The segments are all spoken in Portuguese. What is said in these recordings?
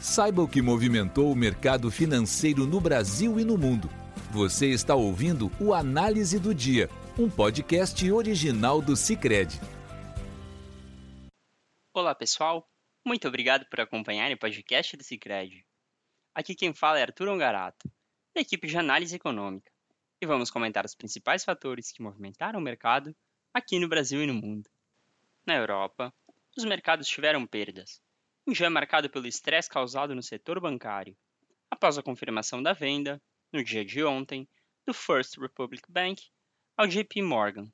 Saiba o que movimentou o mercado financeiro no Brasil e no mundo. Você está ouvindo o Análise do Dia, um podcast original do Cicred. Olá, pessoal. Muito obrigado por acompanhar o podcast do Cicred. Aqui quem fala é Arthur Ongarato, da equipe de análise econômica, e vamos comentar os principais fatores que movimentaram o mercado aqui no Brasil e no mundo. Na Europa, os mercados tiveram perdas, um dia marcado pelo estresse causado no setor bancário, após a confirmação da venda, no dia de ontem, do First Republic Bank ao JP Morgan.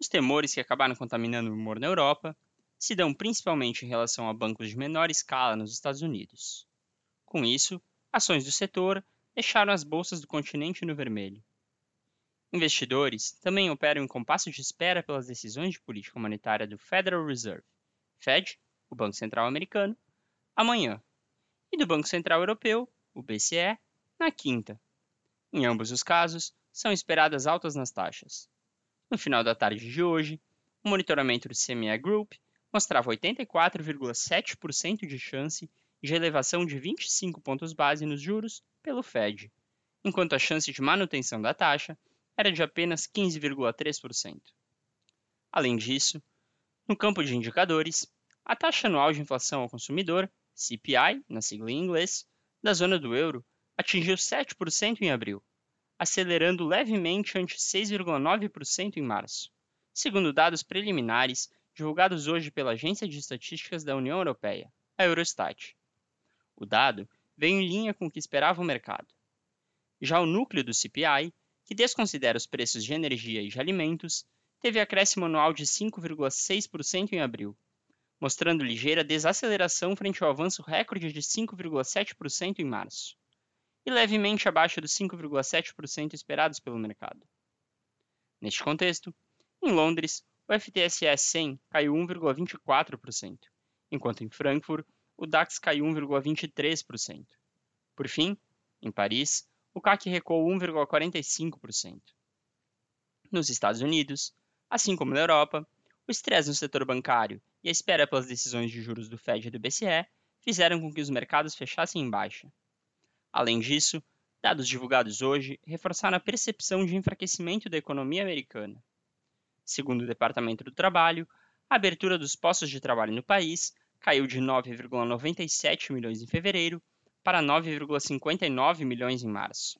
Os temores que acabaram contaminando o humor na Europa se dão principalmente em relação a bancos de menor escala nos Estados Unidos. Com isso, ações do setor deixaram as bolsas do continente no vermelho. Investidores também operam em compasso de espera pelas decisões de política monetária do Federal Reserve, Fed, o Banco Central Americano, amanhã, e do Banco Central Europeu, o BCE, na quinta. Em ambos os casos, são esperadas altas nas taxas. No final da tarde de hoje, o monitoramento do CME Group mostrava 84,7% de chance de elevação de 25 pontos base nos juros pelo Fed, enquanto a chance de manutenção da taxa era de apenas 15,3%. Além disso, no campo de indicadores, a taxa anual de inflação ao consumidor, CPI, na sigla em inglês, da zona do euro atingiu 7% em abril, acelerando levemente ante 6,9% em março, segundo dados preliminares divulgados hoje pela Agência de Estatísticas da União Europeia, a Eurostat. O dado veio em linha com o que esperava o mercado. Já o núcleo do CPI, que desconsidera os preços de energia e de alimentos, teve acréscimo anual de 5,6% em abril, mostrando ligeira desaceleração frente ao avanço recorde de 5,7% em março, e levemente abaixo dos 5,7% esperados pelo mercado. Neste contexto, em Londres, o FTSE 100 caiu 1,24%, enquanto em Frankfurt o DAX caiu 1,23%. Por fim, em Paris, o CAC recuou 1,45%. Nos Estados Unidos, assim como na Europa, o estresse no setor bancário e a espera pelas decisões de juros do Fed e do BCE fizeram com que os mercados fechassem em baixa. Além disso, dados divulgados hoje reforçaram a percepção de enfraquecimento da economia americana. Segundo o Departamento do Trabalho, a abertura dos postos de trabalho no país caiu de 9,97 milhões em fevereiro para 9,59 milhões em março.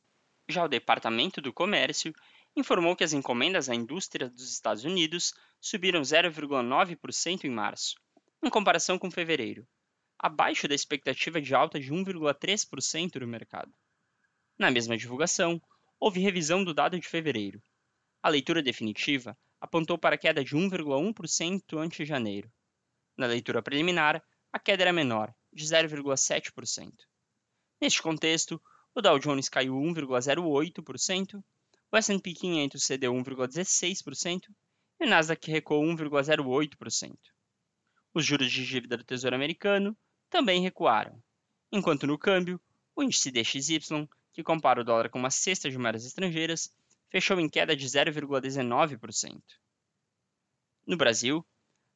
Já o Departamento do Comércio informou que as encomendas à indústria dos Estados Unidos subiram 0,9% em março, em comparação com fevereiro, abaixo da expectativa de alta de 1,3% do mercado. Na mesma divulgação, houve revisão do dado de fevereiro. A leitura definitiva apontou para a queda de 1,1% ante janeiro. Na leitura preliminar, a queda era menor, de 0,7%. Neste contexto, o Dow Jones caiu 1,08%, o S&P 500 cedeu 1,16% e o Nasdaq recuou 1,08%. Os juros de dívida do Tesouro Americano também recuaram, enquanto no câmbio, o índice DXY, que compara o dólar com uma cesta de moedas estrangeiras, fechou em queda de 0,19%. No Brasil,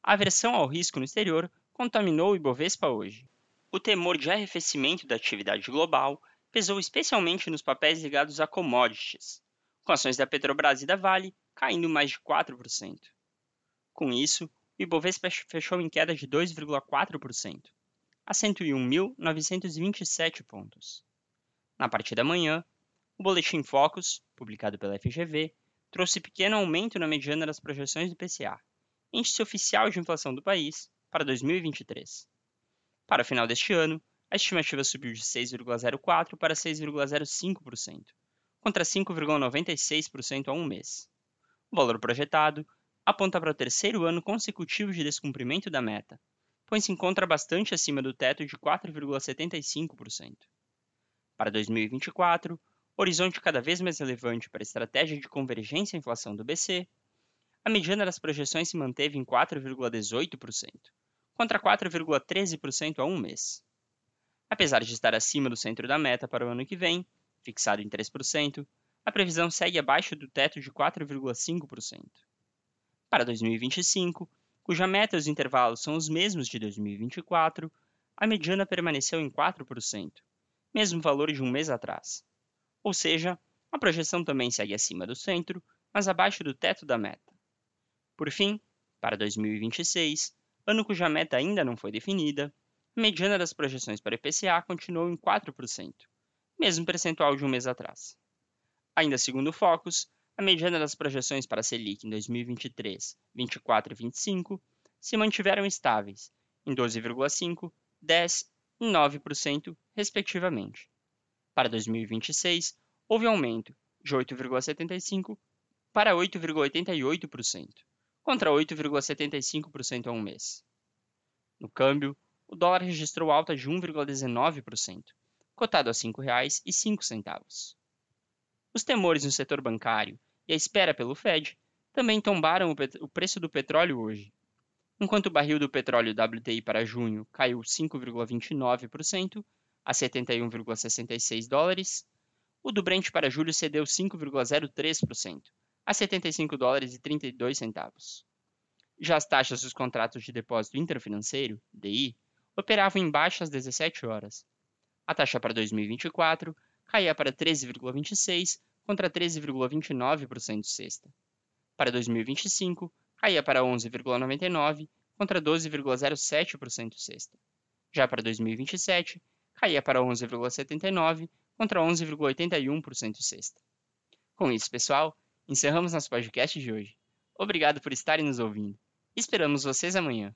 a aversão ao risco no exterior contaminou o Ibovespa hoje. O temor de arrefecimento da atividade global pesou especialmente nos papéis ligados a commodities, com ações da Petrobras e da Vale caindo mais de 4%. Com isso, o Ibovespa fechou em queda de 2,4%, a 101.927 pontos. Na parte da manhã, o Boletim Focus, publicado pela FGV, trouxe pequeno aumento na mediana das projeções do PCA, índice oficial de inflação do país, para 2023. Para o final deste ano, a estimativa subiu de 6,04% para 6,05%, contra 5,96% há um mês. O valor projetado aponta para o terceiro ano consecutivo de descumprimento da meta, pois se encontra bastante acima do teto de 4,75%. Para 2024, horizonte cada vez mais relevante para a estratégia de convergência à inflação do BC, a mediana das projeções se manteve em 4,18%, contra 4,13% há um mês. Apesar de estar acima do centro da meta para o ano que vem, fixado em 3%, a previsão segue abaixo do teto de 4,5%. Para 2025, cuja meta e os intervalos são os mesmos de 2024, a mediana permaneceu em 4%, mesmo valor de um mês atrás. Ou seja, a projeção também segue acima do centro, mas abaixo do teto da meta. Por fim, para 2026, ano cuja meta ainda não foi definida, a mediana das projeções para o IPCA continuou em 4%, mesmo percentual de um mês atrás. Ainda segundo o Focus, a mediana das projeções para a Selic em 2023, 24 e 25 se mantiveram estáveis em 12,5%, 10% e 9%, respectivamente. Para 2026, houve aumento de 8,75% para 8,88%, contra 8,75% há um mês. No câmbio, o dólar registrou alta de 1,19%, cotado a R$ 5,05. Os temores no setor bancário e a espera pelo Fed também tombaram o, preço do petróleo hoje. Enquanto o barril do petróleo WTI para junho caiu 5,29% a 71,66 dólares, o do Brent para julho cedeu 5,03% a 75 dólares e 32 centavos. Já as taxas dos contratos de depósito interfinanceiro, DI, operavam em baixa às 17 horas. A taxa para 2024 caía para 13,26 contra 13,29% sexta. Para 2025, caía para 11,99 contra 12,07% sexta. Já para 2027, caía para 11,79 contra 11,81% sexta. Com isso, pessoal, encerramos nosso podcast de hoje. Obrigado por estarem nos ouvindo. Esperamos vocês amanhã.